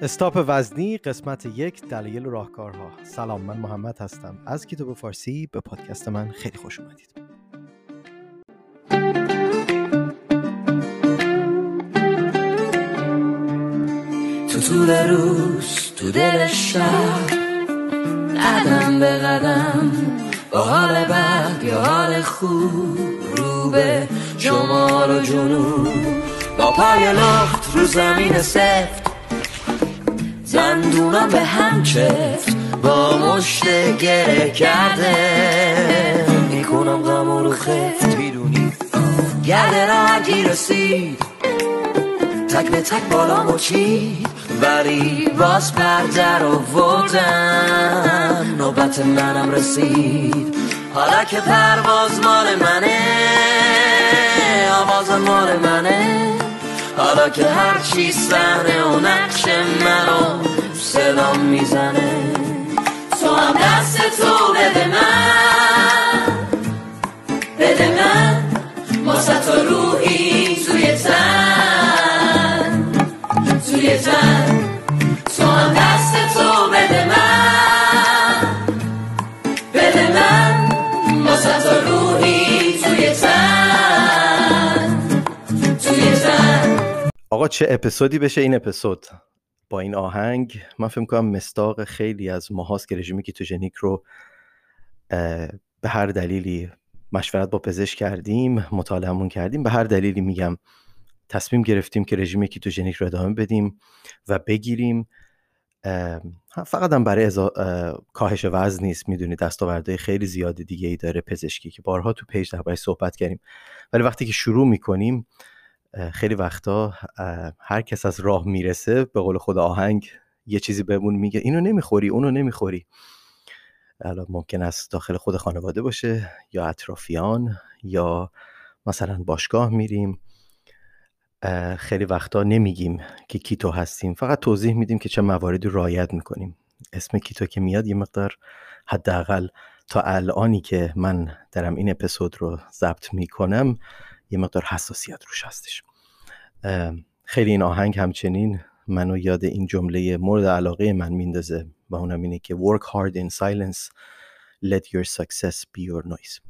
استاپ وزنی قسمت یک دلایل راهکارها. سلام من محمد هستم. از کتاب فارسی به پادکست من خیلی خوش اومدید. تو طول روز تو دل شب قدم به قدم با حال بد یا حال خوب رو به شمال و جنوب با پای لخت رو زمین سفت زندونم به هم چفت با مشت گره کرده. می‌کنم غم رو خفت. می‌دونی؟ گرد راهی رسید تک به تک بالا مچید ولی باز پرده رو وردم نوبت منم رسید. حالا که پرواز مال منه آواز مال منه. حالا که هر چی صحنه و نقش منو صدام می‌زنه. تو هم دست تو بده من. بده من. واسه تو روحی توی تن. توی تن. آقا چه اپیزودی بشه این اپیزود؟ با این آهنگ من فکر کنم مصداق خیلی از ماهاست که رژیم کیتوژنیک رو به هر دلیلی مشورت با پزشک کردیم مطالعهمون کردیم به هر دلیلی میگم تصمیم گرفتیم که رژیم کیتوژنیک رو ادامه بدیم و بگیریم. فقط هم برای ازا- اه، کاهش وزن نیست می‌دونید دستاوردهای خیلی زیاد دیگه ای داره پزشکی که بارها تو page دربارش صحبت کردیم. ولی وقتی که شروع می‌کنیم خیلی وقتا هر کس از راه می‌رسه به قول خود آهنگ یه چیزی بهمون میگه اینو نمی‌خوری اونو نمی‌خوری. الان ممکن است داخل خود خانواده باشه یا اطرافیان یا مثلا باشگاه میریم. خیلی وقتا نمیگیم که کیتو هستیم. فقط توضیح میدیم که چه مواردی رعایت می‌کنیم. اسم کیتو که میاد یه مقدار حداقل تا الانی که من دارم این اپیزود رو ضبط می‌کنم یه مقدار حساسیت روش هستش. خیلی این آهنگ همچنین منو یاد این جمله مورد علاقه من میندازه و اونم اینه که work hard in silence let your success be your noise.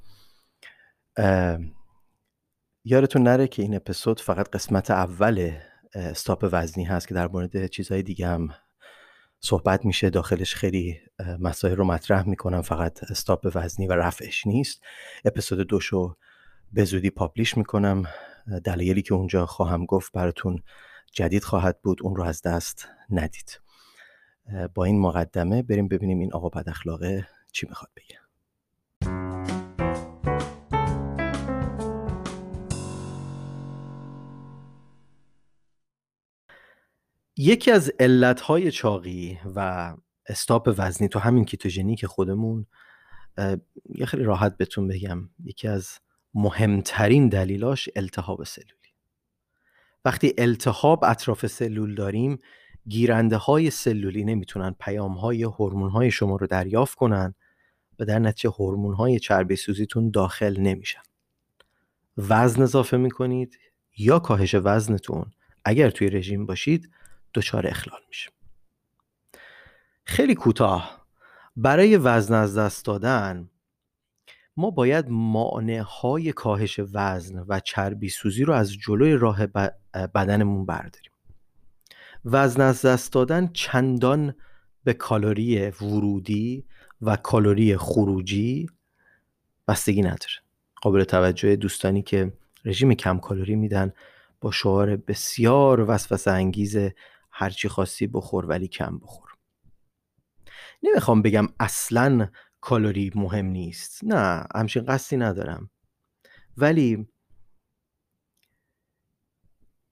یادتون نره که این اپیزود فقط قسمت اول استاپ وزنی هست که در مورد چیزهای دیگه هم صحبت میشه. داخلش خیلی مسائل رو مطرح می‌کنم. فقط استاپ وزنی و رفعش نیست. اپیزود دوشو به زودی پابلیش می‌کنم. دلایلی که اونجا خواهم گفت براتون جدید خواهد بود اون رو از دست ندید. با این مقدمه بریم ببینیم این آقا بد اخلاقه چی می‌خواد بگه. یکی از علتهای چاقی و استاپ وزنی تو همین کیتوژنیک خودمون اه، یه خیلی راحت بهتون بگم. یکی از مهمترین دلیلاش التهاب سلولی. وقتی التهاب اطراف سلول داریم گیرنده های سلولی نمی‌تونن پیام های هورمون های شما رو دریافت کنن و در نتیجه هورمون های چربی سوزیتون داخل نمیشن. وزن اضافه می‌کنید یا کاهش وزنتون اگر توی رژیم باشید دچار اخلال میشه. خیلی کوتاه. برای وزن از دست دادن ما باید مانع های کاهش وزن و چربی سوزی رو از جلوی راه بدنمون برداریم. وزن از دست دادن چندان به کالری ورودی و کالری خروجی بستگی نداره. قابل توجه دوستانی که رژیم کم کالری میدن با شعار بسیار وسوسه انگیز هرچی خواستی بخور ولی کم بخور. نمی‌خوام بگم اصلا کالری مهم نیست. نه همچین قصدی ندارم. ولی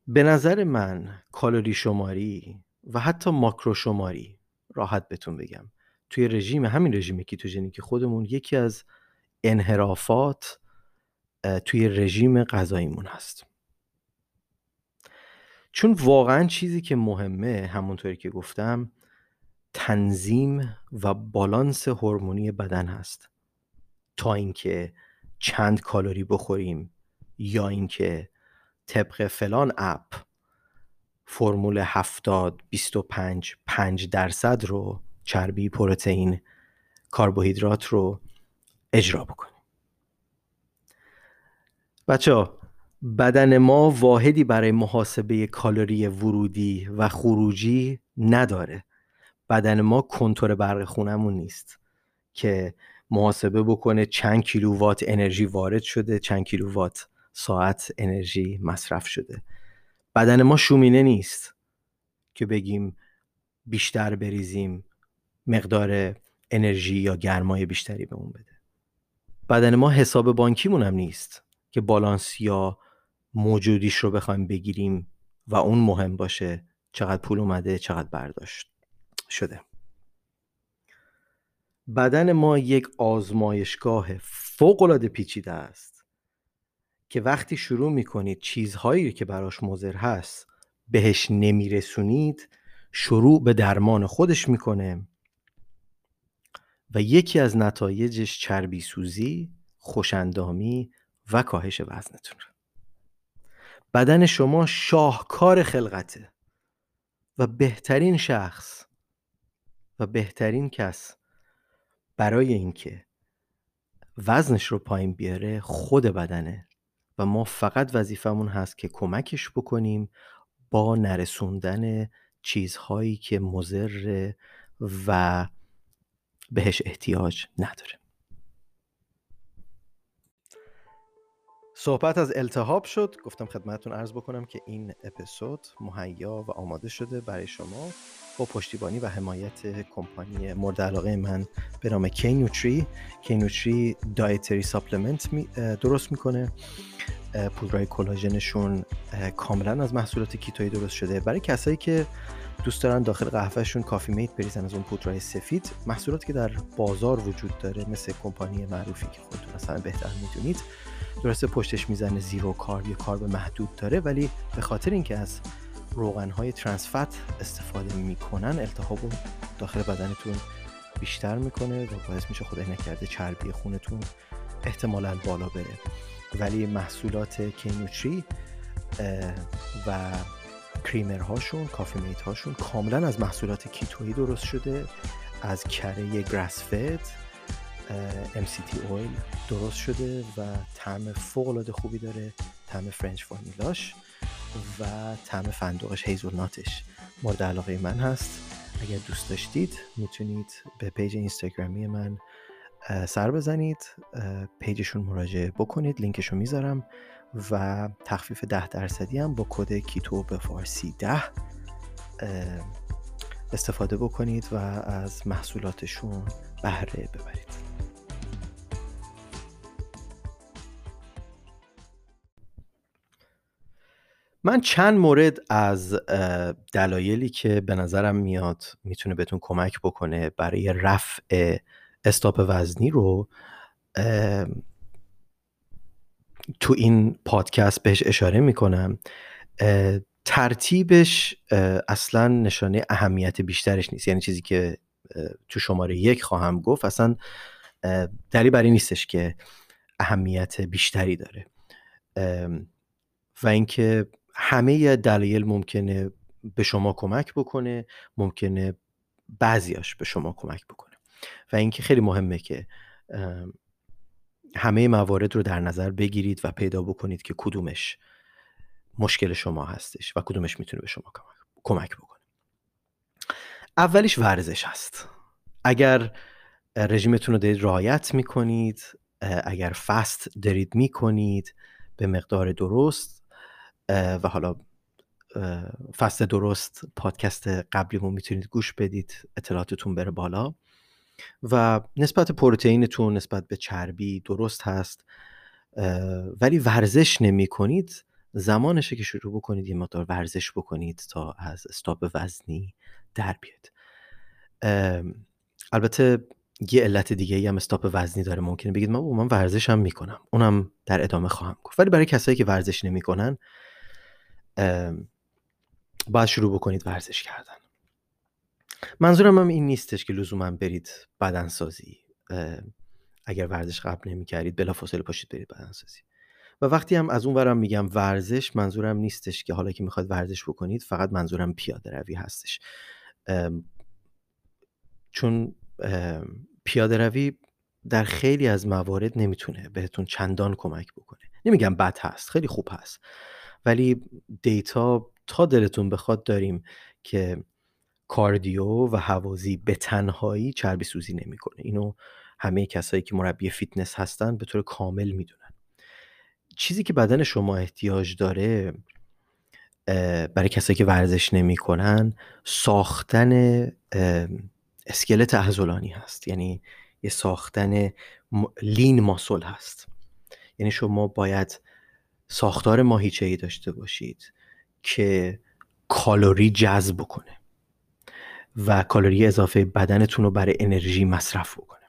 به نظر من کالری شماری و حتی ماکرو شماری راحت بهتون بگم. توی رژیم همین رژیم کیتوژنیک خودمون یکی از انحرافات توی رژیم غذاییمون هست. چون واقعا چیزی که مهمه همونطوری که گفتم تنظیم و بالانس هورمونی بدن هست. تا اینکه چند کالری بخوریم یا اینکه طبق فلان app فرمول 70 25 5 درصد رو چربی پروتئین کربوهیدرات رو اجرا بکنیم. بچه بدن ما واحدی برای محاسبه کالری ورودی و خروجی نداره. بدن ما کنتور برق خونمون نیست که محاسبه بکنه چند کیلووات انرژی وارد شده چند کیلووات ساعت انرژی مصرف شده. بدن ما شومینه نیست که بگیم بیشتر بریزیم مقدار انرژی یا گرمای بیشتری به اون بده. بدن ما حساب بانکیمون هم نیست که بالانس یا موجودیش رو بخوایم بگیریم و اون مهم باشه چقدر پول اومده چقدر برداشت. شده. بدن ما یک آزمایشگاه فوقالعاده پیچیده است که وقتی شروع می‌کنید چیزهایی که براش مضر هست بهش نمیرسونید شروع به درمان خودش می‌کنه و یکی از نتایجش چربی سوزی، خوشندامی و کاهش وزنتون بدن شما شاهکار خلقته و بهترین شخص و بهترین کس برای اینکه وزنش رو پایین بیاره خود بدنه و ما فقط وظیفمون هست که کمکش بکنیم با نرسوندن چیزهایی که مضر و بهش احتیاج نداره. صحبت از التهاب شد. گفتم خدمتتون عرض بکنم که این اپیزود مهیا و آماده شده برای شما. با پشتیبانی و حمایت کمپانی مورد علاقه من به نام کینوتری کینوتری dietary supplement درست می‌کنه. پودرای کلاژنشون کاملا از محصولات کیتویی درست شده. برای کسایی که دوست دارن داخل قهوهشون Coffee-mate بریزن از اون پودرای سفید محصولاتی که در بازار وجود داره مثل کمپانی معروفی که خودتون اصلا بهتر می‌دونید درسته پشتش می‌زنه zero carb یا carb محدود داره ولی به خاطر اینکه از روغن های ترانسفت استفاده می‌کنن التهاب داخل بدنتون بیشتر می‌کنه و باعث میشه خدای نکرده چربی خونتون احتمالا بالا بره. ولی محصولات کینوتری و کریمر هاشون کافی میت هاشون کاملا از محصولات کیتویی درست شده از کره گراس فد MCT اویل درست شده و طعم فوق العاده خوبی داره طعم French vanilla ش و طعم فندقش hazelnut ش مورد علاقه من هست. اگر دوست داشتید می‌تونید به page اینستاگرامی من سر بزنید. page شون مراجعه بکنید. لینکشو می‌ذارم و تخفیف ده درصدی هم با کد کیتو به فارسی ده استفاده بکنید و از محصولاتشون بهره ببرید. من چند مورد از دلایلی که به نظرم میاد می‌تونه بهتون کمک بکنه برای رفع استاپ وزنی رو تو این پادکست بهش اشاره می‌کنم. ترتیبش اصلا نشانه اهمیت بیشترش نیست. یعنی چیزی که تو شماره یک خواهم گفت اصلا دلیل برای نیستش که اهمیت بیشتری داره. و اینکه همه دلایل ممکنه به شما کمک بکنه ممکنه بعضیاش به شما کمک بکنه. و اینکه خیلی مهمه که همه موارد رو در نظر بگیرید و پیدا بکنید که کدومش مشکل شما هستش و کدومش می‌تونه به شما کمک بکنه. اولیش ورزش هست. اگر رژیمتون رو دارید رعایت می‌کنید اگر فست دارید می‌کنید به مقدار درست و حالا فست درست پادکست قبلیمون می‌تونید گوش بدید اطلاعاتتون بره بالا. و نسبت پروتئینتون نسبت به چربی درست هست ولی ورزش نمی کنید زمانشه که شروع بکنید یه مقدار ورزش بکنید تا از استاپ وزنی در بیاد. البته یه علت دیگه هم استاپ وزنی داره ممکنه بگید من من ورزش هم می‌کنم. اونم در ادامه خواهم گفت. ولی برای کسایی که ورزش نمی‌کنن باید شروع بکنید ورزش کردن. منظورم هم این نیستش که لزوما برید بدنسازی اگر ورزش قبل نمی کردید بلا فاصله پاشید برید بدنسازی. و وقتی هم از اون ورم میگم ورزش منظورم نیستش که حالا که می‌خواد ورزش بکنید فقط منظورم پیاده روی هستش. چون پیاده روی در خیلی از موارد نمی‌تونه بهتون چندان کمک بکنه. نمیگم بد هست خیلی خوب هست. ولی دیتا تا دلتون بخواد داریم که کاردیو و هوازی به تنهایی چربی سوزی نمی‌کنه. اینو همه کسایی که مربی فیتنس هستن به طور کامل می‌دونن. چیزی که بدن شما احتیاج داره برای کسایی که ورزش نمی‌کنن ساختن اسکلت عضلانی هست. یعنی یه ساختن lean muscle هست. یعنی شما باید ساختار ماهیچه ای داشته باشید که کالری جذب کنه و کالری اضافه بدنتون رو برای انرژی مصرف بکنه.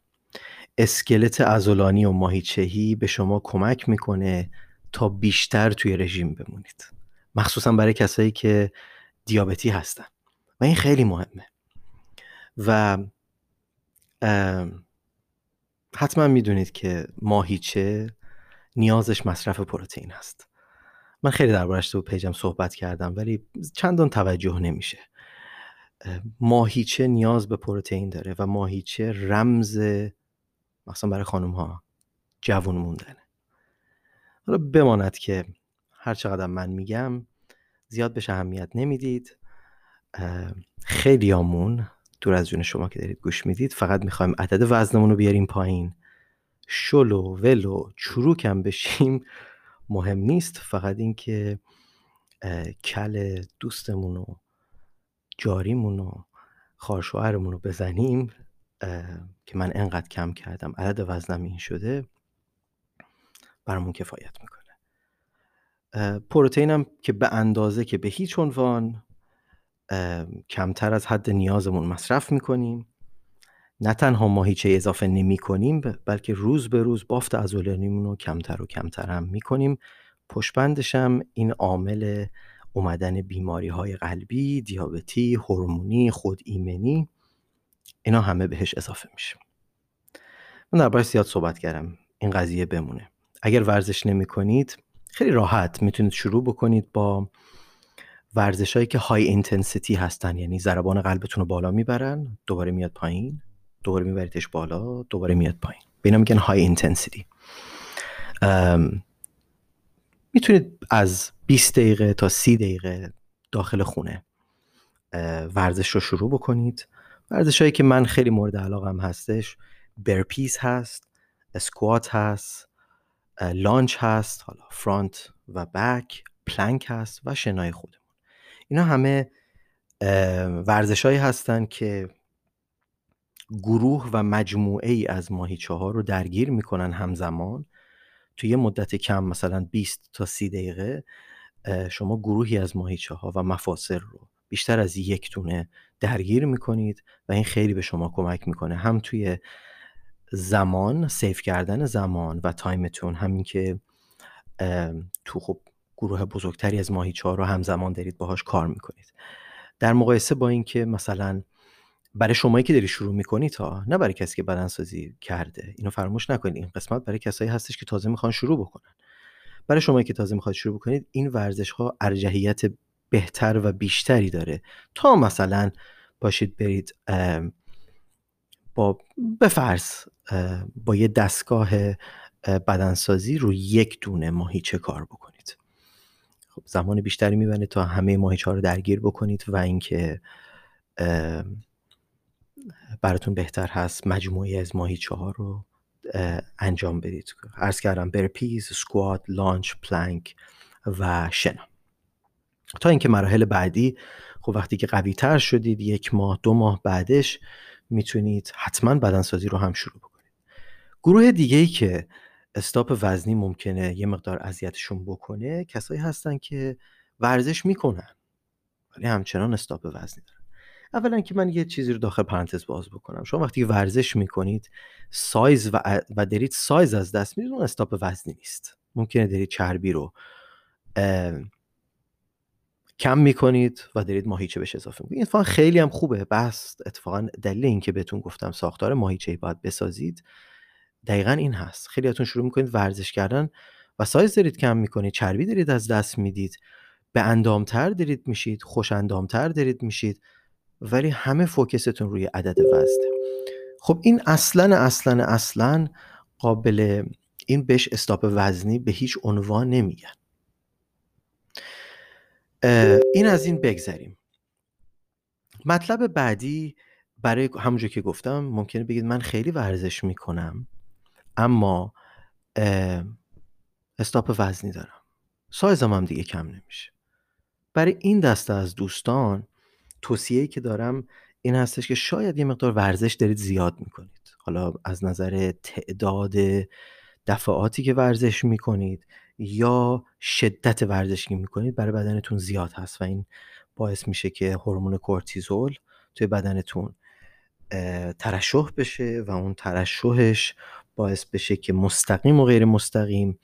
اسکلت ازولانی و ماهیچهی به شما کمک می‌کنه تا بیشتر توی رژیم بمونید. مخصوصا برای کسایی که دیابتی هستن. و این خیلی مهمه. و حتما می‌دونید که ماهیچه نیازش مصرف پروتئین هست. من خیلی دربارش تو پیجم صحبت کردم ولی چندان توجه نمیشه. ماهیچه نیاز به پروتئین داره و ماهیچه رمز مثلا برای خانم ها جوون موندنه. حالا بماند که هر چقدر من میگم زیاد بهش اهمیت نمی‌دید. خیلی آمون دور از جون شما که دارید گوش می‌دید فقط می‌خوایم عدد وزنمون رو بیاریم پایین. شلو ولو چروکم بشیم مهم نیست. فقط اینکه کل دوستمون و جاریمون و خواهرشوهرمون رو بزنیم که من انقدر کم کردم. عدد وزنم این شده برامون کفایت می‌کنه. پروتئینم که به اندازه که به هیچ عنوان کمتر از حد نیازمون مصرف می‌کنیم. نه تنها ماهیچه اضافه نمی کنیم بلکه روز به روز بافت عضلانیمون رو کمتر و کمتر هم می کنیم پشبندش هم این عامل اومدن بیماری های قلبی، دیابتی، هورمونی، خود ایمنی اینا همه بهش اضافه میشه من دربارش زیاد صحبت کردم این قضیه بمونه. اگر ورزش نمی کنید خیلی راحت می‌تونید شروع بکنید با ورزش هایی که high intensity هستن یعنی ضربان قلبتون رو بالا می‌برن دوباره میاد پایین. دوباره میبریدش بالا دوباره میاد پایین. به اینا میگن high intensity می‌تونید از 20 دقیقه تا 30 دقیقه داخل خونه ورزش رو شروع بکنید. ورزش هایی که من خیلی مورد علاقم هستش برپیز هست اسکوات هست لانچ هست حالا فرانت و بک پلنک هست و شنای خودمون. اینا همه ورزش هایی هستن که گروه و مجموعه ای از ماهیچه ها رو درگیر می‌کنن همزمان. توی یه مدت کم مثلا 20 تا 30 دقیقه شما گروهی از ماهیچه ها و مفاصل رو بیشتر از یک دونه درگیر می‌کنید و این خیلی به شما کمک می‌کنه. هم توی زمان save کردن زمان و time تون همین که تو خب گروه بزرگتری از ماهیچه ها رو همزمان دارید باهاش کار می‌کنید. در مقایسه با اینکه مثلا برای شمایی که داری شروع می‌کنی تا نه برای کسی که بدنسازی کرده. اینو فراموش نکنید. این قسمت برای کسایی هستش که تازه می‌خوان شروع بکنن. برای شمایی که تازه می‌خواد شروع بکنید این ورزش ها ارجحیت بهتر و بیشتری داره. تا مثلا باشید برید با بفرض با یه دستگاه بدنسازی رو یک دونه ماهیچه کار بکنید؟ خب زمان بیشتری میبنه تا همه ماهیچه ها رو درگیر بکنید و اینکه براتون بهتر هست مجموعی از ماهیچه ها رو انجام بدید. عرض کردم برپیز، سکوات، لانچ، پلانک و شنا. تا اینکه مراحل بعدی خب وقتی که قوی تر شدید یک ماه دو ماه بعدش می‌تونید حتما بدنسازی رو هم شروع بکنید. گروه دیگه ای که استاپ وزنی ممکنه یه مقدار اذیتشون بکنه کسایی هستن که ورزش می‌کنن ولی همچنان استاپ وزنی دارن. اولا که من یه چیزی رو داخل پرانتز باز بکنم. شما وقتی ورزش می‌کنید سایز و, و دارید سایز از دست می‌دید اون استاپ وزنی نیست. ممکنه دارید چربی رو کم می‌کنید و دارید ماهیچه بهش اضافه می‌کنید. اتفاقا خیلی هم خوبه. بس اتفاقا دلیل این که بهتون گفتم ساختار ماهیچه باید بسازید دقیقا این هست. خیلیاتون شروع می‌کنید ورزش کردن و سایز دارید کم می‌کنید چربی دارید از دست می‌دید به اندامتر دارید میشید خوش اندامتر دارید میشید. ولی همه فوکستون روی عدد وزنه. خب این اصلا اصلا اصلا قابل این بهش استاپ وزنی به هیچ عنوان نمیگن. این از این بگذریم. مطلب بعدی برای همونجور که گفتم ممکنه بگید من خیلی ورزش می‌کنم اما استاپ وزنی دارم. سایزم هم دیگه کم نمیشه. برای این دسته از دوستان توصیه‌ای که دارم این هستش که شاید یه مقدار ورزش دارید زیاد می‌کنید. حالا از نظر تعداد دفعاتی که ورزش می‌کنید یا شدت ورزشی که می‌کنید برای بدنتون زیاد هست و این باعث میشه که هورمون کورتیزول توی بدنتون ترشح بشه و اون ترشحش باعث بشه که مستقیم و غیر مستقیم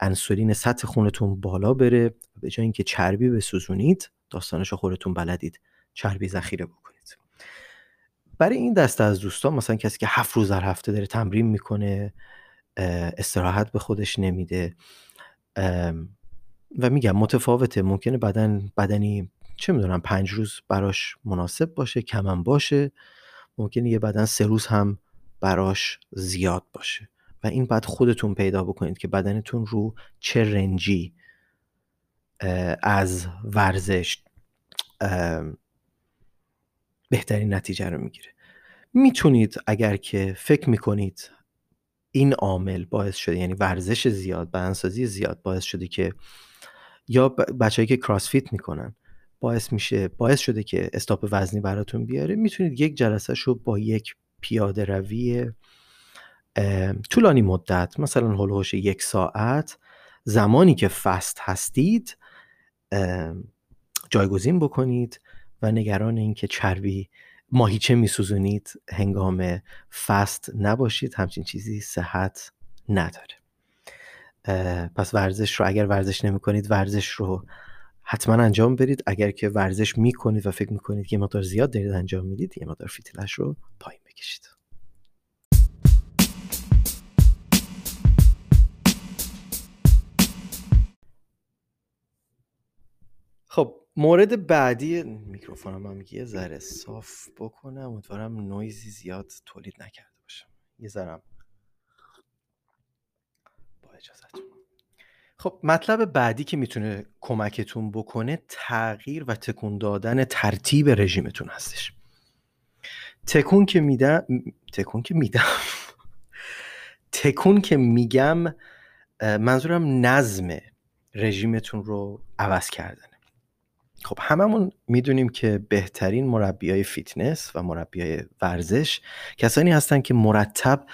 انسولین سطح خونتون بالا بره به جای اینکه چربی بسوزونید داستانش خودتون بلدید. چربی ذخیره بکنید. برای این دسته از دوستان مثلا کسی که هفت روز در هفته داره تمرین می‌کنه استراحت به خودش نمیده و میگم متفاوته ممکنه بدن بدنی چه می‌دونم پنج روز براش مناسب باشه کمم باشه ممکنه یه بدن سه روز هم براش زیاد باشه. و این بعد خودتون پیدا بکنید که بدنتون رو چه رنجی از ورزش بهترین نتیجه رو می‌گیره. می‌تونید اگر که فکر می‌کنید این عامل باعث شده یعنی ورزش زیاد بدنسازی زیاد باعث شده که یا بچههایی که کراسفیت می‌کنن باعث میشه باعث شده که استاپ وزنی براتون بیاره می‌تونید یک جلسه رو با یک پیاده روی طولانی مدت مثلا هلوهوش یک ساعت زمانی که فست هستید جایگزین بکنید. و نگران اینکه چربی ماهیچه میسوزونید هنگام فست نباشید همچین چیزی صحت نداره. پس ورزش رو اگر ورزش نمی کنید ورزش رو حتما انجام برید اگر که ورزش می‌کنید و فکر می‌کنید که یه مقدار زیاد دارید انجام می‌دید یه مقدار فیتلش رو پایین بکشید. مورد بعدی میکروفونم هم یه ذره صاف بکنم. امیدوارم نویزی زیاد تولید نکرده باشم. یه ذرم با اجازتون. خب مطلب بعدی که می‌تونه کمکتون بکنه تغییر و تکون دادن ترتیب رژیمتون هستش. تکون که میدم تکون که میدم. تکون که میگم منظورم نظم رژیمتون رو عوض کردن. خب هممون می‌دونیم که بهترین مربی های فیتنس و مربی های ورزش کسانی هستن که مرتب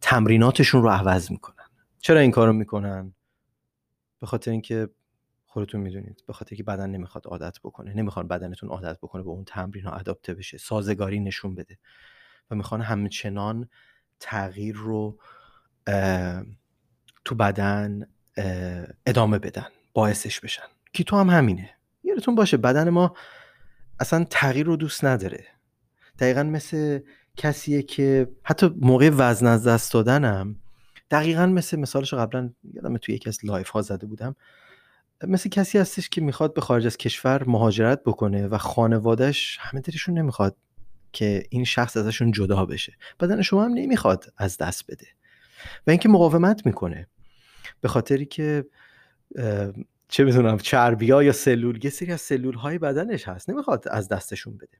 تمریناتشون رو عوض می‌کنن. چرا این کارو می‌کنن؟ به خاطر اینکه خودتون می‌دونید به خاطر که بدن نمی‌خواد عادت بکنه نمی‌خوان بدنتون عادت بکنه به اون تمرین ها اداپته بشه سازگاری نشون بده و می‌خوان همچنان تغییر رو تو بدن ادامه بدن باعثش بشن. keto هم همینه. یادتون باشه بدن ما اصلا تغییر رو دوست نداره. دقیقا مثل کسیه که حتی موقع وزن از دست دادنم دقیقا مثل مثالش قبلا یادم توی یکی از live ها زده بودم. مثل کسی هستش که می‌خواد به خارج از کشور مهاجرت بکنه و خانوادهش همه دلشون نمی‌خواد که این شخص ازشون جدا بشه. بدن شما هم نمی‌خواد از دست بده. و اینکه مقاومت می‌کنه. به خاطری که چه می‌دونم چربی ها یا سلول یه سری از سلول های بدنش هست نمی‌خواد از دستشون بده.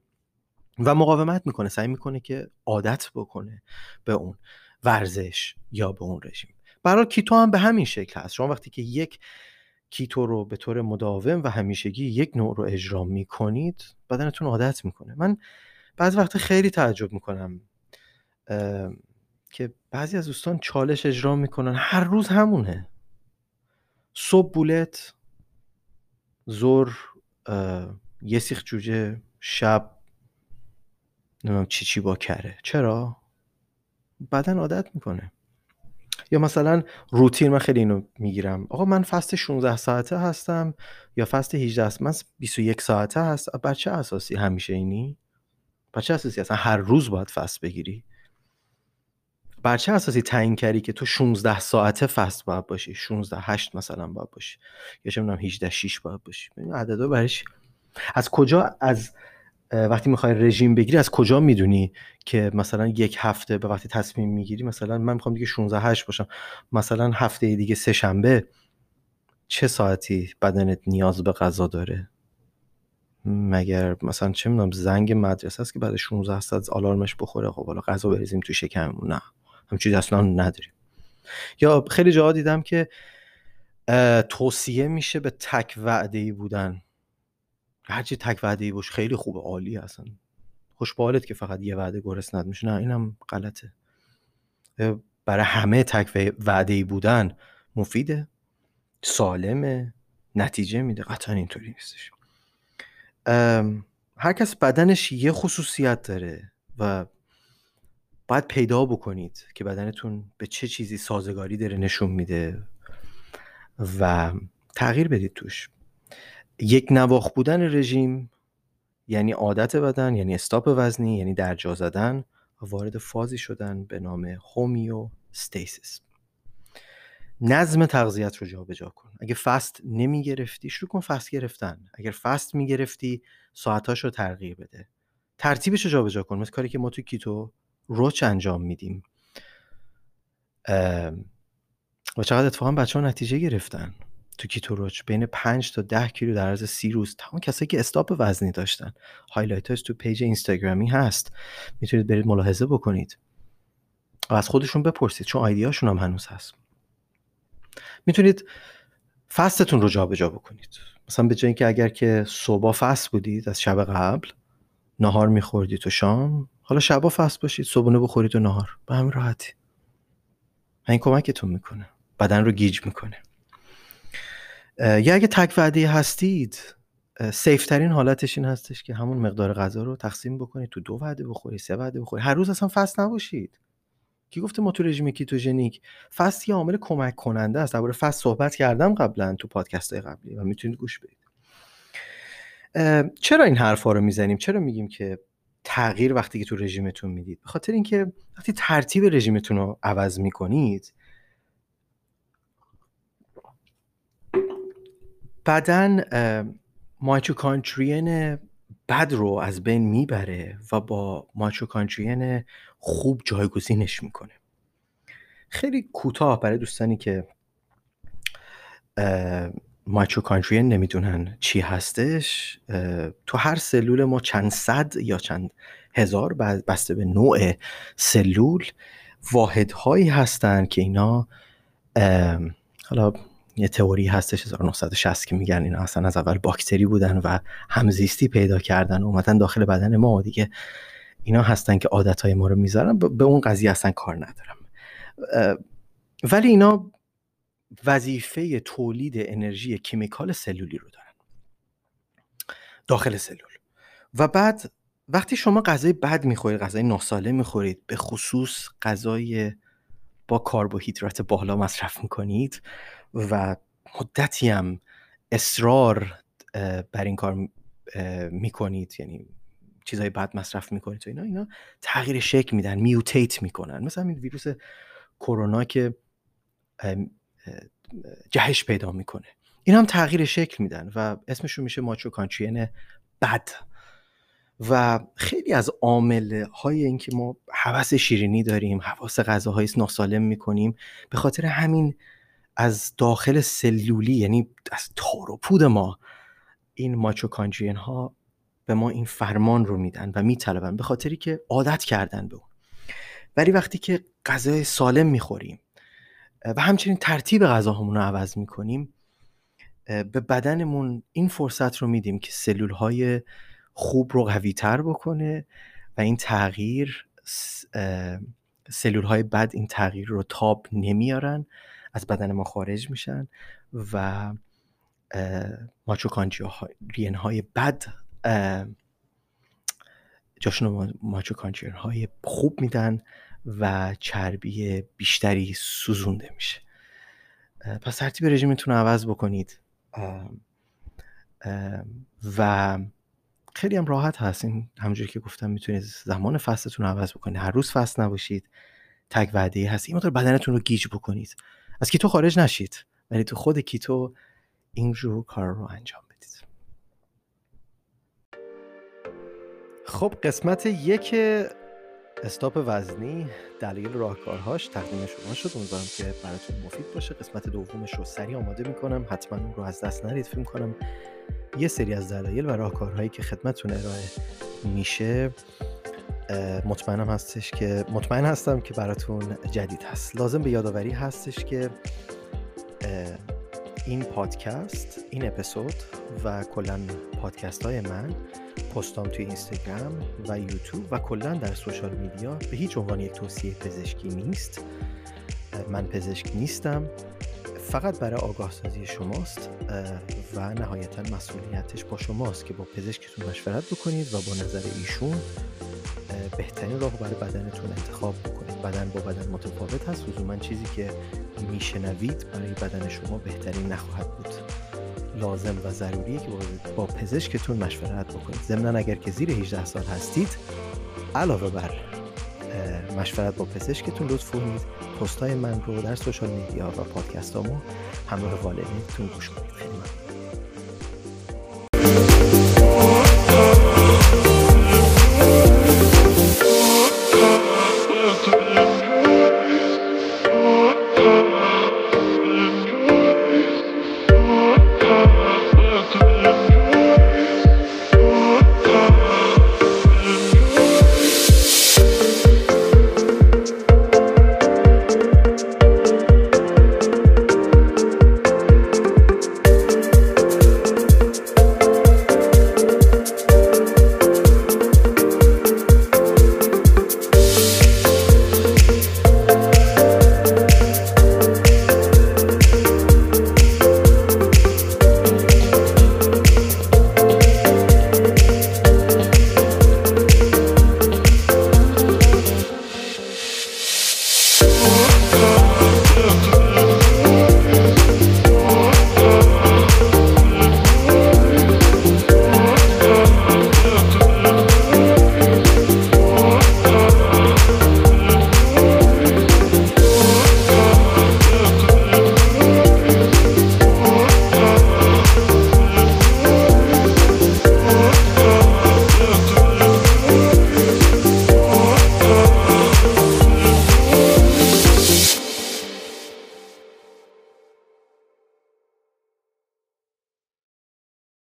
و مقاومت می‌کنه سعی می‌کنه که عادت بکنه به اون ورزش یا به اون رژیم. برای کیتو هم به همین شکل هست. شما وقتی که یک کیتو رو به طور مداوم و همیشگی یک نوع رو اجرا می‌کنید بدنتون عادت می‌کنه. من بعض وقت خیلی تعجب می‌کنم که بعضی از دوستان چالش اجرا می‌کنن. هر روز همونه. صبح بولت زور یه سیخ جوجه شب نمیم چی چی با کره. چرا؟ بدن عادت می‌کنه. یا مثلا روتین من خیلی اینو می‌گیرم. آقا من فست 16 ساعته هستم یا فست 18 است؟ من 21 ساعته هست. بر چه اساسی همیشه اینی؟ بر چه اساسی اصلا هر روز باید فست بگیری. بر چه اساسی تعیین کردی که تو 16 ساعته فست باید باشی؟ 16 8 مثلا باید باشی. یا چه می‌دونم 18 6 باید باشی. عددا برش از کجا از وقتی می‌خوای رژیم بگیری از کجا می‌دونی که مثلا یک هفته به وقتی تصمیم می‌گیری؟ مثلا من می‌خوام دیگه 16 8 باشم. مثلا هفته دیگه سه شنبه چه ساعتی بدنت نیاز به غذا داره؟ مگر مثلا چه می‌دونم زنگ مدرسه است که بعد 16 ساعت آلارمش بخوره خب حالا غذا بریزیم تو شکممون؟ نه. هم چیزی اصلا نداریم. یا خیلی جاها دیدم که توصیه میشه به تک وعده ای بودن هرچی تک وعده ای باش خیلی خوبه عالی اصلا. خوش که فقط یه وعده گرسنت میشه. نه اینم غلطه. برای همه تک وعده ای بودن مفیده سالمه نتیجه میده. قطعا اینطوری نیستش. هر کس بدنش یه خصوصیت داره و باید پیدا بکنید که بدنتون به چه چیزی سازگاری داره نشون میده و تغییر بدید توش. یک نواخ بودن رژیم یعنی عادت بدن یعنی استاپ وزنی یعنی درجا زدن وارد فازی شدن به نام homeostasis نظم تغذیت رو جابجا کن. اگه fast نمی گرفتی شروع کن fast گرفتن. اگر fast می گرفتی ساعتاش رو تغییر بده. ترتیبش رو جابجا کن. مثل کاری که ما تو keto روچ انجام میدیم. و چقدر اتفاقا بچه ها نتیجه گرفتن تو keto روچ بین 5 تا 10 کیلو در عرض سی روز. تمام کسایی که stop وزنی داشتن. highlight ش تو page اینستاگرامی هست. می‌تونید برید ملاحظه بکنید. و از خودشون بپرسید. چون ID اشون هم هنوز هست. می‌تونید fast تون رو جابجا بکنید. مثلا به جای اینکه اگر که صبح fast بودید از شب قبل نهار میخوردید تو شام حالا شبا fast باشید صبحونه بخورید و نهار. به همین راحتی. این کمکتون می‌کنه. بدن رو گیج می‌کنه. یا اگه تک وعده هستید safe ترین حالتش این هستش که همون مقدار غذا رو تقسیم بکنید. تو دو وعده بخورید سه وعده بخورید. هر روز اصلا fast نباشید. کی گفته ما تو رژیم ketogenic fast یه عامل کمک کننده است. درباره fast صحبت کردم قبلا تو پادکست های قبلی و می‌تونید گوش بدید. چرا این حرفا رو می‌زنیم؟ چرا میگیم که تغییر وقتی که تو رژیمتون می‌دید. به خاطر اینکه وقتی ترتیب رژیمتون رو عوض می‌کنید بدن مایتوکانترین بد رو از بین می‌بره و با مایتوکانترین خوب جایگزینش می‌کنه. خیلی کوتاه برای دوستانی که مایتوکاندرین نمی‌دونن چی هستش. تو هر سلول ما چند صد یا چند هزار بسته به نوع سلول واحدهایی هستن که اینا حالا یه تئوری هستش 1960 که میگن اینا اصلا از اول باکتری بودن و همزیستی پیدا کردن اومدن داخل بدن ما. دیگه اینا هستن که عادتهای ما رو می‌ذارن. به اون قضیه اصلا کار ندارم. ولی اینا وظیفه تولید انرژی کیمیکال سلولی رو دارن. داخل سلول. و بعد وقتی شما غذای بد می‌خورید غذای ناسالم می‌خورید به خصوص غذای با کربوهیدرات بالا مصرف می‌کنید و مدتی هم اصرار بر این کار می‌کنید یعنی چیزای بد مصرف می‌کنید و اینا اینا تغییر شکل میدن میوتیت می‌کنن. مثلا این ویروس کرونا که جهش پیدا می‌کنه. این هم تغییر شکل میدن و اسمشون میشه ماچوکانچین بد. و خیلی از عامل های اینکه ما حوس شیرینی داریم حواس غذاهای ناسالم می‌کنیم به خاطر همین از داخل سلولی یعنی از تار و پود ما این ماچوکانجین ها به ما این فرمان رو میدن و میطلبن به خاطری که عادت کردن به اون. ولی وقتی که غذای سالم می‌خوریم و همچنین ترتیب غذاهامون رو عوض می‌کنیم به بدنمون این فرصت رو میدیم که سلول های خوب رو قوی تر بکنه و این تغییر سلول های بد این تغییر رو تاب نمیارن از بدن ما خارج میشن و ماچوکانجین های بد جاشون ماچوکانجین های خوب میدن و چربی بیشتری سوزونده میشه. پس ترتیب رژیمتون رو عوض بکنید و خیلی هم راحت هست. این همونجوری که گفتم می‌تونید زمان فستتون رو عوض بکنید. هر روز فست نباشید. تک وعده هست. این مقدار بدنتون رو گیج بکنید. از keto خارج نشید. ولی تو خود keto این رو کار رو انجام بدید. خب قسمت یک stop وزنی دلیل راهکارهاش تقدیم شما شد. امیدوارم که براتون مفید باشه. قسمت دومش رو سریع آماده می‌کنم. حتما اون رو از دست ندید. فکر کنم یه سری از دلایل و راهکارهایی که خدمتتون ارائه میشه. مطمئنم هستش که مطمئن هستم که براتون جدید هست. لازم به یادآوری هستش که این پادکست این اپیزود و کلا پادکست های من پستام توی اینستاگرام و یوتیوب و کلا در سوشال میدیا به هیچ عنوان یک توصیه پزشکی نیست. من پزشک نیستم. فقط برای آگاه سازی شماست و نهایتا مسئولیتش با شماست که با پزشکتون مشورت بکنید و با نظر ایشون بهترین راه برای بدنتون انتخاب بکنید. بدن با بدن متفاوت هست. لزوما چیزی که میشنوید برای بدن شما بهترین نخواهد بود. لازم و ضروریه که با پزشکتون مشورت بکنید. ضمنا اگر که زیر 18 سال هستید علاوه بر مشورت با پزشکتون لطف کنید. پستای من رو در سوشال میدیا و پادکست همراه والدینتون گوش کنید. خیلی